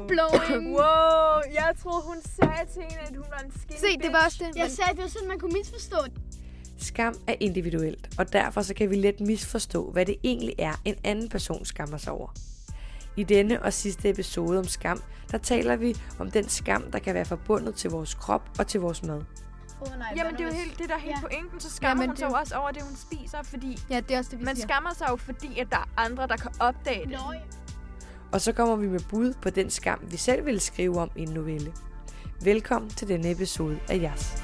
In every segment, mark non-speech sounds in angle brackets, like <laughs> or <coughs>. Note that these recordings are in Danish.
Mindblowing. <coughs> Wow, jeg troede, hun sagde til hende, at hun var en skinny Se, det var også det. Jeg sagde, det var sådan, man kunne misforstå det. Skam er individuelt, og derfor så kan vi let misforstå, hvad det egentlig er, en anden person skammer sig over. I denne og sidste episode om skam, der taler vi om den skam, der kan være forbundet til vores krop og til vores mad. Oh, nej, Jamen, det er jo helt det, der er helt Ja. pointen. Så skammer Jamen, hun det sig jo også over det, hun spiser, fordi Ja, det er også det, vi man siger. skammer sig jo, fordi at der er andre, der kan opdage det. Løg. Og så kommer vi med bud på den skam, vi selv ville skrive om i en novelle. Velkommen til denne episode af Jas.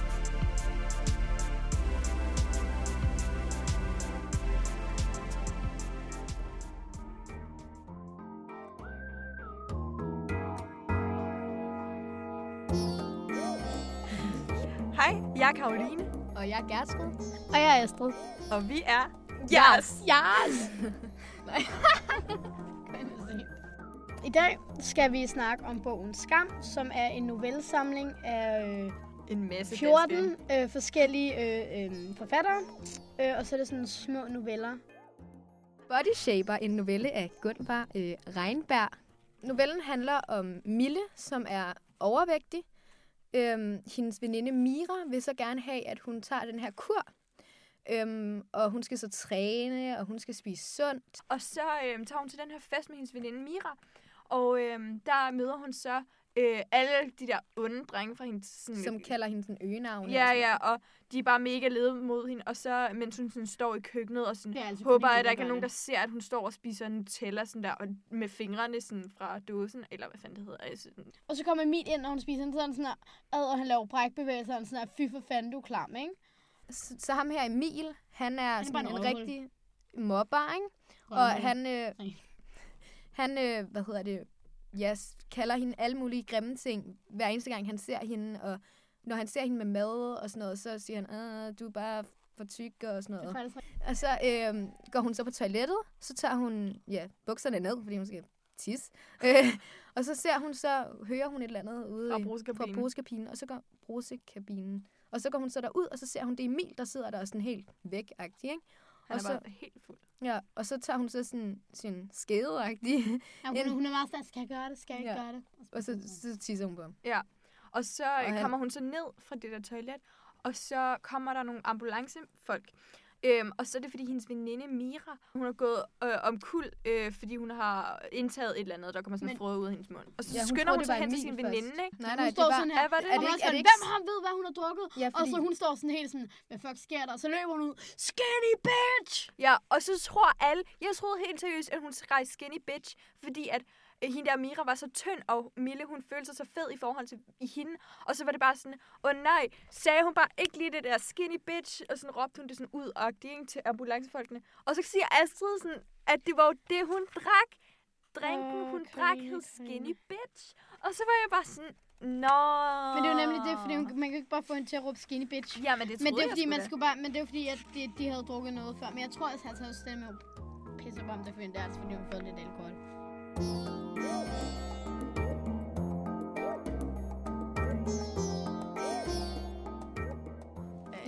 Hej, jeg er Karoline, Og jeg er Gertrud. Og jeg er Astrid. og vi er Yes. <laughs> Yes! I dag skal vi snakke om bogen Skam, som er en novellesamling af øh, En masse 14 øh, forskellige øh, øh, forfattere. Øh, og så er det sådan små noveller. Body Shaper, en novelle af Gunvar øh, Regnberg. Novellen handler om Mille, som er overvægtig. Øhm, hendes veninde Mira vil så gerne have, at hun tager den her kur. Øhm, og hun skal så træne, og hun skal spise sundt. Og så øhm, tager hun til den her fest med hendes veninde Mira. Og øhm, der møder hun så øh, alle de der onde drenge fra hendes... Sådan, som kalder hende sådan øgenavn. Ja, ja, og de er bare mega lede mod hende. Og så, mens hun sådan, står i køkkenet og sådan, er altså håber, fordi, at de der ikke er nogen, der ser, at hun står og spiser Nutella sådan der, og med fingrene sådan fra dåsen, eller hvad fanden det hedder. Altså, sådan- Og så kommer Emil ind, når hun spiser den sådan, sådan ad, og han laver brækbevægelser, og sådan her, fy for fanden, du er klam, ikke? Så, så ham her Emil, han er, bare sådan en en rigtig mobber, ikke? Og han, øh, Nej. Han øh, hvad hedder det, ja, kalder hende alle mulige grimme ting, hver eneste gang han ser hende, og når han ser hende med mad og sådan noget, så siger han, "Ah, du er bare for tyk og sådan Det noget. faktisk rigtigt. Og så øh, går hun så på toilettet, så tager hun ja, bukserne ned, fordi hun skal tisse. Øh, <laughs> og så ser hun så, hører hun et eller andet ude Fra brusekabinen. fra brusekabinen, og så går brusekabinen. Og så går hun så derud, og så ser hun det er Emil, der sidder der sådan helt væk ikke? Han Og er så- bare helt fuld. Ja, og så tager hun så sådan sin skede Ja, hun, hun er meget sådan, skal jeg gøre det, skal jeg ikke Ja. gøre det? og så, så tisser hun på ham. Og så Og og han- kommer hun så ned fra det der toilet, og så kommer der nogle ambulancefolk. Øhm, og så er det, fordi hendes veninde Mira, hun er gået øh, omkuld, øh, fordi hun har indtaget et eller andet, der kommer sådan Men- ud af hendes mund. Og så Ja, hun skynder troede, hun det sig hen til sin veninde, ikke? Nej, hun nej, det står var... sådan her, Ja, var det? og Er det hun ikke- er er det ikke hvem ham ved, hvad hun har drukket? Ja, Og så fordi- hun står sådan helt sådan, hvad fuck sker der? Så løber hun ud, skinny bitch! Ja, og så tror alle, jeg troede helt seriøst, at hun skreg skinny bitch, fordi at hende der Mira var så tynd, og Mille, hun følte sig så fed i forhold til i hende. Og så var det bare sådan, åh oh, nej, sagde hun bare ikke lige det der skinny bitch, og sådan råbte hun det sådan ud ikke, til ambulancefolkene. Og så siger Astrid sådan, at det var jo det, hun drak. Drinken, Åh, hun Karina, drak, hed skinny bitch. Og så var jeg bare sådan, nå. Men det er jo nemlig det, fordi man kan ikke bare få hende til at råbe skinny bitch. Ja, men det Men det er jeg fordi, man skulle bare, men det er fordi, at de, de havde drukket noget før. Men jeg tror også, at han også det med at pisse på ham, det fordi, det er altså, fordi hun fået lidt alkohol.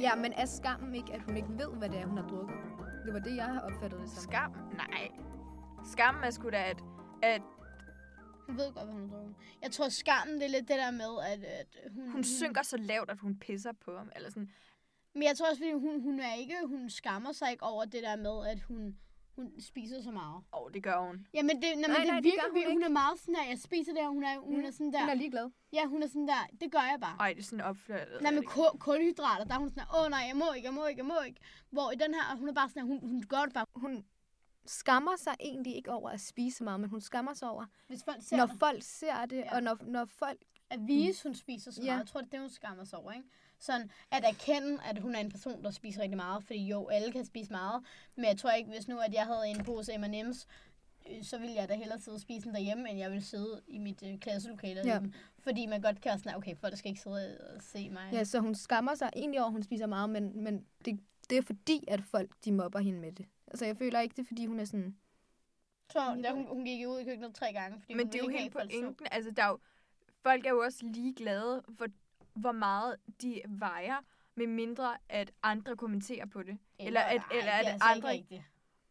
Ja, men er skammen ikke, at hun ikke ved, hvad det er, hun har drukket? Det var det, jeg har opfattet det som. Skam? Nej. Skam er sgu da, at, at Hun ved godt, hvad hun har drukket. Jeg tror, skammen, det er lidt det der med, at, at hun... hun synker så lavt, at hun pisser på ham. Eller sådan. Men jeg tror også, fordi hun, hun er ikke, hun skammer sig ikke over det der med, at hun, hun spiser så meget. Åh, oh, det gør hun. Jamen, det, nej, Nej, men det nej, gør hun hun, er meget sådan der, jeg spiser det her, hun er, hun Mm, er sådan der. Hun er ligeglad. Ja, hun er sådan der, det gør jeg bare. Ej, det er sådan opfladet. Nej, ku- kulhydrater, der er hun sådan der, åh nej, jeg må ikke, jeg må ikke, jeg må ikke. Hvor i den her, hun er bare sådan der, hun, hun gør det bare, Hun skammer sig egentlig ikke over at spise så meget, men hun skammer sig over, hvis folk ser når det. folk ser det, Ja. og når, når folk... At vise, hun spiser så Ja. meget. Jeg tror, det er det, hun skammer sig over, ikke? Sådan at erkende, at hun er en person, der spiser rigtig meget. Fordi jo, alle kan spise meget. Men jeg tror ikke, hvis nu, at jeg havde en pose M&M's, øh, så ville jeg da hellere sidde og spise den derhjemme, end jeg ville sidde i mit øh, klasselokale. Ja. Fordi man godt kan være sådan, okay, folk skal ikke sidde og se mig. Ja, så hun skammer sig egentlig over, at hun spiser meget, men, men det, det er fordi, at folk de mobber hende med det. Altså, jeg føler ikke, det er fordi, hun er sådan... Så da hun, hun gik ud i køkkenet tre gange. Fordi Men hun det er jo helt pointen. Altså, der er jo, folk er jo også ligeglade, hvor, hvor meget de vejer, med mindre at andre kommenterer på det. Eller at- ej, eller det at er altså andre Ikke rigtigt.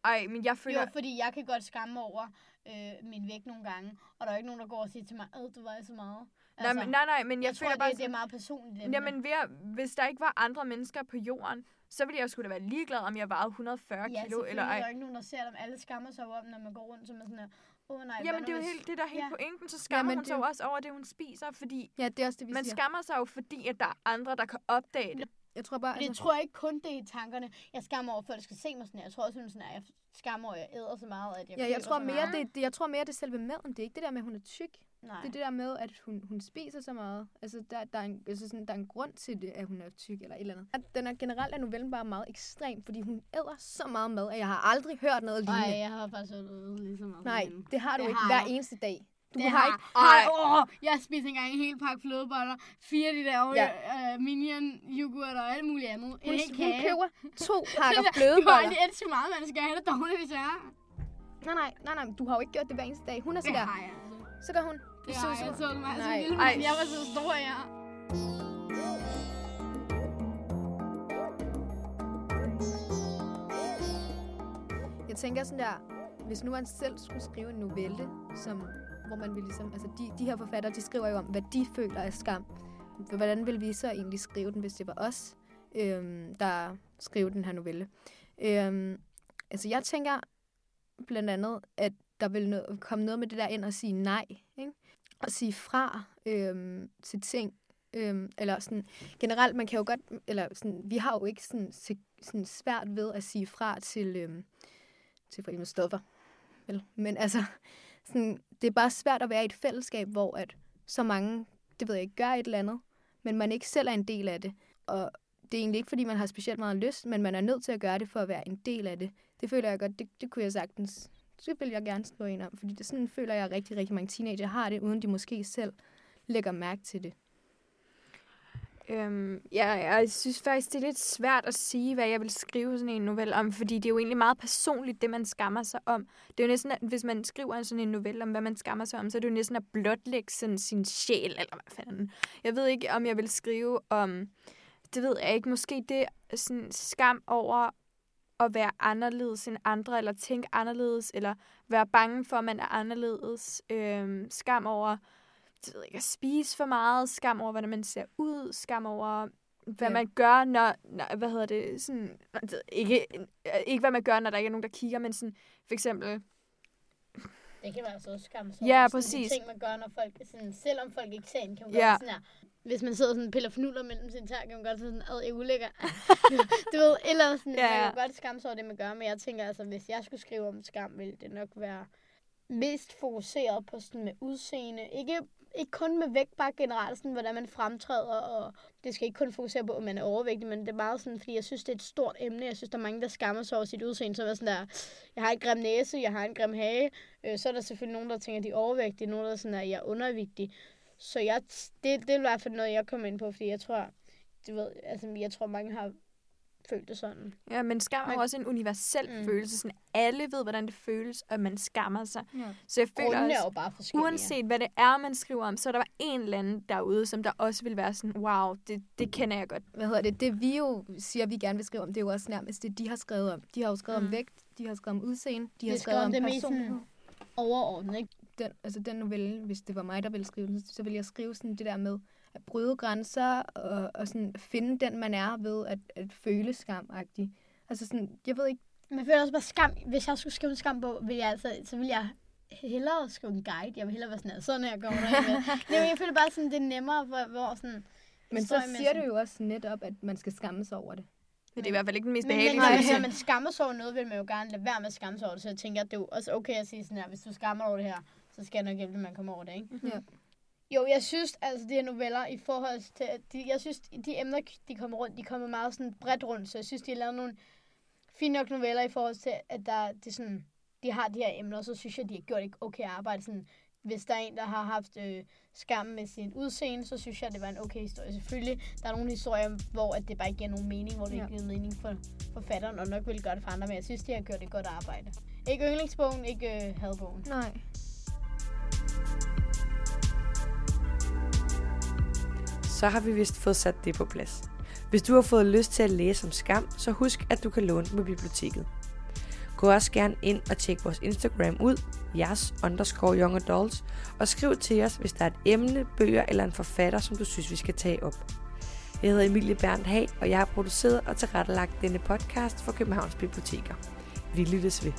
Ej, men jeg føler... Jo, fordi jeg kan godt skamme over, øh, min vægt nogle gange. Og der er ikke nogen, der går og siger til mig, at du vejer så meget. Nej, men, nej, nej, men jeg, jeg tror, føler det, bare det er sådan, meget personligt. Jamen, ved at, hvis der ikke var andre mennesker på jorden, så ville jeg sgu da være ligeglad, om jeg vejede 140 ja, kilo eller er der ej. jo ikke nogen, der ser dem. Alle skammer sig om, når man går rundt, som er sådan her, oh, nej, Jamen, det er jo helt, det der er helt Ja. pointen, så skammer Jamen, hun det sig jo også over det, hun spiser, fordi Ja, det er også det, vi man siger. skammer sig jo, fordi at der er andre, der kan opdage det. Jeg tror bare, Men jeg altså, tror ikke kun det er i tankerne. Jeg skammer over, at folk skal se mig sådan her. Jeg tror også, sådan, at jeg skammer over, at jeg æder så meget, at jeg ja, jeg tror så mere, meget. det, det, jeg tror mere, det er selve maden. Det er ikke det der med, at hun er tyk. Nej. Det er det der med, at hun, hun spiser så meget. Altså, der, der, er en, altså sådan, der er en grund til det, at hun er tyk eller et eller andet. At Den er generelt er novellen bare meget ekstrem, fordi hun æder så meget mad, at jeg har aldrig hørt noget Nej, lignende. jeg har faktisk øvet lige så meget. Nej, det har du Det ikke har hver jeg. eneste dag. Du det har, har, ikke... Ej, åh, jeg spiste engang en hel pakke flødeboller, fire af de der Ja. ja. uh, minion, yoghurt og alt muligt andet. En Hun, hel hun køber to <laughs> pakker Du har flødeboller. aldrig ædt så meget, man skal have det dårligt, hvis jeg er. Nej, nej, nej, nej, du har jo ikke gjort det hver eneste dag. Hun er så Det der. har jeg altså. Så gør hun. Det har jeg så mig. Nej. lille, Ej. men jeg var så stor, jeg. Jeg tænker sådan der, hvis nu man selv skulle skrive en novelle, som, hvor man vil ligesom, altså de, de her forfattere, de skriver jo om, hvad de føler er skam. Hvordan vil vi så egentlig skrive den, hvis det var os, øhm, der skrev den her novelle? Øhm, altså jeg tænker blandt andet, at der vil no- komme noget med det der ind og sige nej, ikke? At sige fra øhm, til ting, øhm, eller sådan, generelt, man kan jo godt, eller sådan, vi har jo ikke sådan, sådan svært ved at sige fra til, øhm, til for eksempel stoffer. Vel? Men altså, sådan, det er bare svært at være i et fællesskab, hvor at så mange, det ved jeg ikke, gør et eller andet, men man ikke selv er en del af det. Og det er egentlig ikke, fordi man har specielt meget lyst, men man er nødt til at gøre det for at være en del af det. Det føler jeg godt, det, det kunne jeg sagtens, så vil jeg gerne skrive en om, fordi det sådan føler jeg at rigtig, rigtig mange teenager har det, uden de måske selv lægger mærke til det. Øhm, ja, jeg synes faktisk, det er lidt svært at sige, hvad jeg vil skrive sådan en novelle om, fordi det er jo egentlig meget personligt, det man skammer sig om. Det er jo næsten, at hvis man skriver sådan en novelle om, hvad man skammer sig om, så er det jo næsten at blotlægge sådan sin sjæl, eller hvad fanden. Jeg ved ikke, om jeg vil skrive om, det ved jeg ikke, måske det sådan skam over at være anderledes end andre, eller tænke anderledes, eller være bange for, at man er anderledes. Øhm, skam over det ved ikke, at spise for meget, skam over, hvordan man ser ud, skam over, hvad Ja. man gør, når, når, hvad hedder det, sådan, ikke, ikke hvad man gør, når der ikke er nogen, der kigger, men sådan, for eksempel, Det kan være så skam. Så Ja, sådan præcis. De ting, man gør, når folk, sådan, selvom folk ikke ser en, kan man Ja. godt sådan her. Hvis man sidder sådan piller fnuller mellem sine tær, kan man godt sådan, ad, jeg er ulækker. <laughs> du ved, eller sådan, ja, ja. man kan godt skamme sig over det, man gør, men jeg tænker altså, hvis jeg skulle skrive om skam, ville det nok være mest fokuseret på sådan med udseende. Ikke, ikke kun med vægt, bare generelt sådan, hvordan man fremtræder, og det skal ikke kun fokusere på, at man er overvægtig, men det er meget sådan, fordi jeg synes, det er et stort emne. Jeg synes, der er mange, der skammer sig over sit udseende, som er sådan der, jeg har en grim næse, jeg har en grim hage. Øh, så er der selvfølgelig nogen, der tænker, at de er overvægtige, nogen, der er sådan, at jeg er undervægtig. Så jeg, det, det er i hvert fald noget, jeg kommer ind på, fordi jeg tror, du ved, altså, jeg tror, mange har følt det sådan. ja, men skam er jo også en universel mm. følelse, sådan alle ved, hvordan det føles, at man skammer sig. Ja. Så jeg føler Grundene er også, jo bare uanset hvad det er, man skriver om, så er der bare en eller anden derude, som der også vil være sådan, wow, det, det kender jeg godt. Hvad hedder det? Det vi jo siger, vi gerne vil skrive om, det er jo også nærmest det, de har skrevet om. De har jo skrevet mm. Om vægt, de har skrevet om udseende, de, De har skrevet skrevet om om sådan overordnet, ikke? den, altså den novelle, hvis det var mig, der ville skrive den, så ville jeg skrive sådan det der med at bryde grænser og, og sådan finde den, man er ved at, at føle skam -agtig. Altså sådan, jeg ved ikke, Men jeg føler også bare skam. Hvis jeg skulle skrive en skam på, vil jeg altså, så vil jeg hellere skrive en guide. Jeg vil hellere være sådan her, sådan her går der med. <laughs> Men jeg føler bare sådan, det er nemmere, hvor, hvor sådan... men så siger du jo også netop, at man skal skamme sig over det. Men det er i hvert fald ikke den mest Men, men behagelige når, man skammer sig over noget, vil man jo gerne lade være med at skamme sig over det. Så jeg tænker, at det er også okay at sige sådan her, hvis du skammer over det her, så skal jeg nok hjælpe, at komme over det, ikke? Ja. Jo, jeg synes altså, de her noveller i forhold til, at de, jeg synes, de emner, de kommer rundt, de kommer meget sådan bredt rundt, så jeg synes, de har lavet nogle fine nok noveller i forhold til, at der, det er sådan, de har de her emner, så synes jeg, de har gjort et okay arbejde. Sådan, hvis der er en, der har haft øh, skam med sin udseende, så synes jeg, det var en okay historie. Selvfølgelig, der er nogle historier, hvor at det bare ikke giver nogen mening, hvor det Ja. ikke giver mening for forfatteren, og nok vil gøre det for andre, men jeg synes, de har gjort et godt arbejde. Ikke yndlingsbogen, ikke øh, hadbogen. Nej. så har vi vist fået sat det på plads. Hvis du har fået lyst til at læse om skam, så husk, at du kan låne den på biblioteket. Gå også gerne ind og tjek vores Instagram ud, jeres underscore young adults, og skriv til os, hvis der er et emne, bøger eller en forfatter, som du synes, vi skal tage op. Jeg hedder Emilie Berndt Hag, og jeg har produceret og tilrettelagt denne podcast for Københavns Biblioteker. Vi lyttes ved.